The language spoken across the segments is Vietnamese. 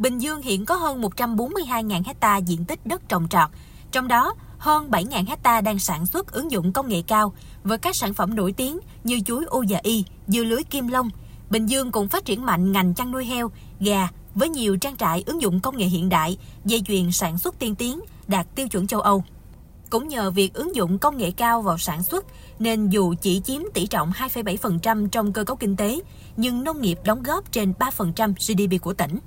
Bình Dương hiện có hơn 142.000 hecta diện tích đất trồng trọt, trong đó hơn 7.000 hecta đang sản xuất ứng dụng công nghệ cao với các sản phẩm nổi tiếng như chuối ô và y, dưa lưới kim long. Bình Dương cũng phát triển mạnh ngành chăn nuôi heo, gà với nhiều trang trại ứng dụng công nghệ hiện đại, dây chuyền sản xuất tiên tiến, đạt tiêu chuẩn châu Âu. Cũng nhờ việc ứng dụng công nghệ cao vào sản xuất, nên dù chỉ chiếm tỷ trọng 2,7% trong cơ cấu kinh tế, nhưng nông nghiệp đóng góp trên 3% GDP của tỉnh.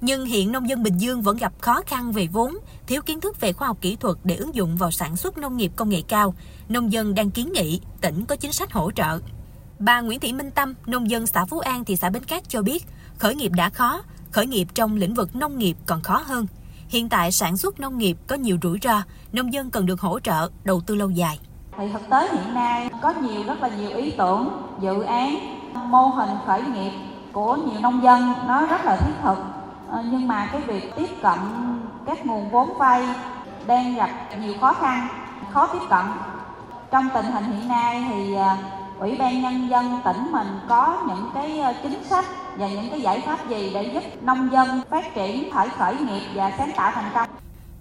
Nhưng hiện nông dân Bình Dương vẫn gặp khó khăn về vốn, thiếu kiến thức về khoa học kỹ thuật để ứng dụng vào sản xuất nông nghiệp công nghệ cao. Nông dân đang kiến nghị tỉnh có chính sách hỗ trợ. Bà Nguyễn Thị Minh Tâm, nông dân xã Phú An, thị xã Bến Cát cho biết, khởi nghiệp đã khó, khởi nghiệp trong lĩnh vực nông nghiệp còn khó hơn. Hiện tại sản xuất nông nghiệp có nhiều rủi ro, nông dân cần được hỗ trợ đầu tư lâu dài. Thì thực tế hiện nay có nhiều rất là nhiều ý tưởng, dự án, mô hình khởi nghiệp của nhiều nông dân nó rất là thiết thực Ờ, nhưng mà cái việc tiếp cận các nguồn vốn vay đang gặp nhiều khó khăn, khó tiếp cận. Trong tình hình hiện nay thì ờ, ủy ban nhân dân tỉnh mình có những cái ờ, chính sách và những cái giải pháp gì để giúp nông dân phát triển, khởi khởi nghiệp và sáng tạo thành công?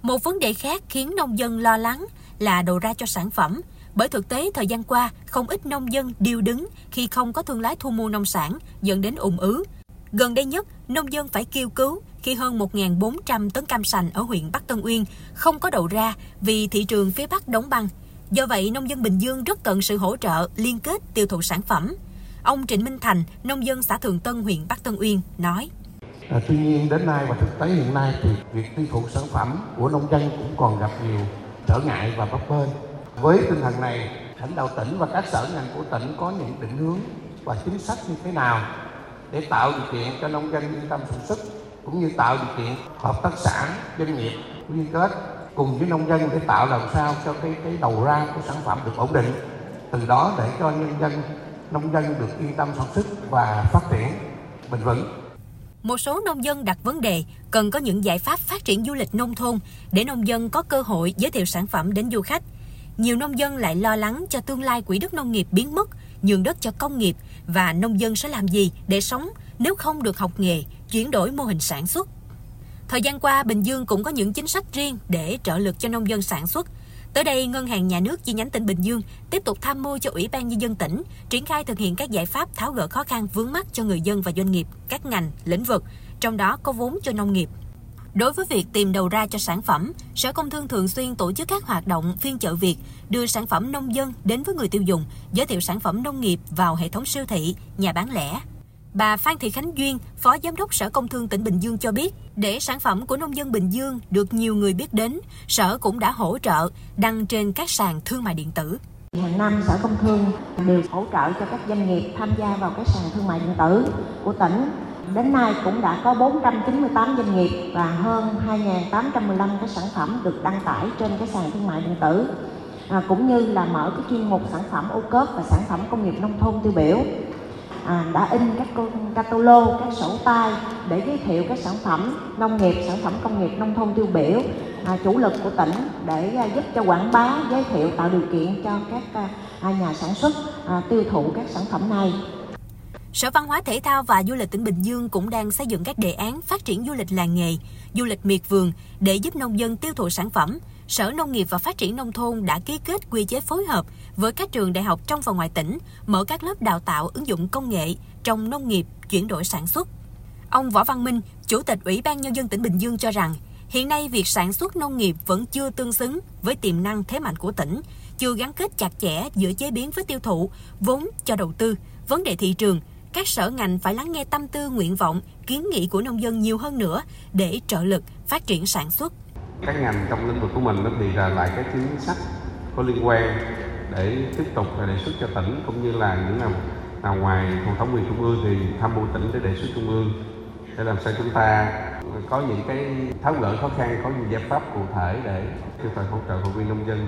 Một vấn đề khác khiến nông dân lo lắng là đầu ra cho sản phẩm. Bởi thực tế, thời gian qua, không ít nông dân điêu đứng khi không có thương lái thu mua nông sản, dẫn đến ủng ứ. Gần đây nhất, nông dân phải kêu cứu khi hơn 1.400 tấn cam sành ở huyện Bắc Tân Uyên không có đầu ra vì thị trường phía Bắc đóng băng. Do vậy, nông dân Bình Dương rất cần sự hỗ trợ liên kết tiêu thụ sản phẩm. Ông Trịnh Minh Thành, nông dân xã Thường Tân, huyện Bắc Tân Uyên, nói. À, tuy nhiên đến nay và thực tế hiện nay thì việc tiêu thụ sản phẩm của nông dân cũng còn gặp nhiều trở ngại và bấp bênh. Với tinh thần này, lãnh đạo tỉnh và các sở ngành của tỉnh có những định hướng và chính sách như thế nào để tạo điều kiện cho nông dân yên tâm sản xuất, cũng như tạo điều kiện hợp tác xã, doanh nghiệp liên kết cùng với nông dân để tạo làm sao cho cái cái đầu ra của sản phẩm được ổn định từ đó để cho nhân dân, nông dân được yên tâm sản xuất và phát triển bền vững một số nông dân đặt vấn đề cần có những giải pháp phát triển du lịch nông thôn để nông dân có cơ hội giới thiệu sản phẩm đến du khách. Nhiều nông dân lại lo lắng cho tương lai quỹ đất nông nghiệp biến mất nhường đất cho công nghiệp và nông dân sẽ làm gì để sống nếu không được học nghề, chuyển đổi mô hình sản xuất. Thời gian qua, Bình Dương cũng có những chính sách riêng để trợ lực cho nông dân sản xuất. Tới đây, Ngân hàng Nhà nước chi nhánh tỉnh Bình Dương tiếp tục tham mưu cho Ủy ban Nhân dân tỉnh triển khai thực hiện các giải pháp tháo gỡ khó khăn vướng mắt cho người dân và doanh nghiệp, các ngành, lĩnh vực, trong đó có vốn cho nông nghiệp. Đối với việc tìm đầu ra cho sản phẩm, Sở Công Thương thường xuyên tổ chức các hoạt động phiên chợ Việt, đưa sản phẩm nông dân đến với người tiêu dùng, giới thiệu sản phẩm nông nghiệp vào hệ thống siêu thị, nhà bán lẻ. Bà Phan Thị Khánh Duyên, Phó Giám đốc Sở Công Thương tỉnh Bình Dương cho biết, để sản phẩm của nông dân Bình Dương được nhiều người biết đến, Sở cũng đã hỗ trợ đăng trên các sàn thương mại điện tử. Hàng năm Sở Công Thương đều hỗ trợ cho các doanh nghiệp tham gia vào các sàn thương mại điện tử của tỉnh Đến nay cũng đã có 498 doanh nghiệp và hơn 2.815 cái sản phẩm được đăng tải trên cái sàn thương mại điện tử à, cũng như là mở cái chuyên mục sản phẩm ô cốp và sản phẩm công nghiệp nông thôn tiêu biểu à, đã in các catalog, các sổ tay để giới thiệu các sản phẩm nông nghiệp, sản phẩm công nghiệp nông thôn tiêu biểu à, chủ lực của tỉnh để à, giúp cho quảng bá, giới thiệu, tạo điều kiện cho các à, à nhà sản xuất à, tiêu thụ các sản phẩm này. Sở Văn hóa Thể thao và Du lịch tỉnh Bình Dương cũng đang xây dựng các đề án phát triển du lịch làng nghề, du lịch miệt vườn để giúp nông dân tiêu thụ sản phẩm. Sở Nông nghiệp và Phát triển Nông thôn đã ký kết quy chế phối hợp với các trường đại học trong và ngoài tỉnh, mở các lớp đào tạo ứng dụng công nghệ trong nông nghiệp, chuyển đổi sản xuất. Ông Võ Văn Minh, Chủ tịch Ủy ban Nhân dân tỉnh Bình Dương cho rằng, hiện nay việc sản xuất nông nghiệp vẫn chưa tương xứng với tiềm năng thế mạnh của tỉnh, chưa gắn kết chặt chẽ giữa chế biến với tiêu thụ, vốn cho đầu tư, vấn đề thị trường, các sở ngành phải lắng nghe tâm tư, nguyện vọng, kiến nghị của nông dân nhiều hơn nữa để trợ lực phát triển sản xuất. Các ngành trong lĩnh vực của mình thì ra lại các chính sách có liên quan để tiếp tục đề xuất cho tỉnh cũng như là những nào, nào ngoài phòng thống quyền trung ương thì tham mưu tỉnh để đề xuất trung ương để làm sao chúng ta có những cái tháo gỡ khó khăn có những giải pháp cụ thể để kêu gọi hỗ trợ hội viên nông dân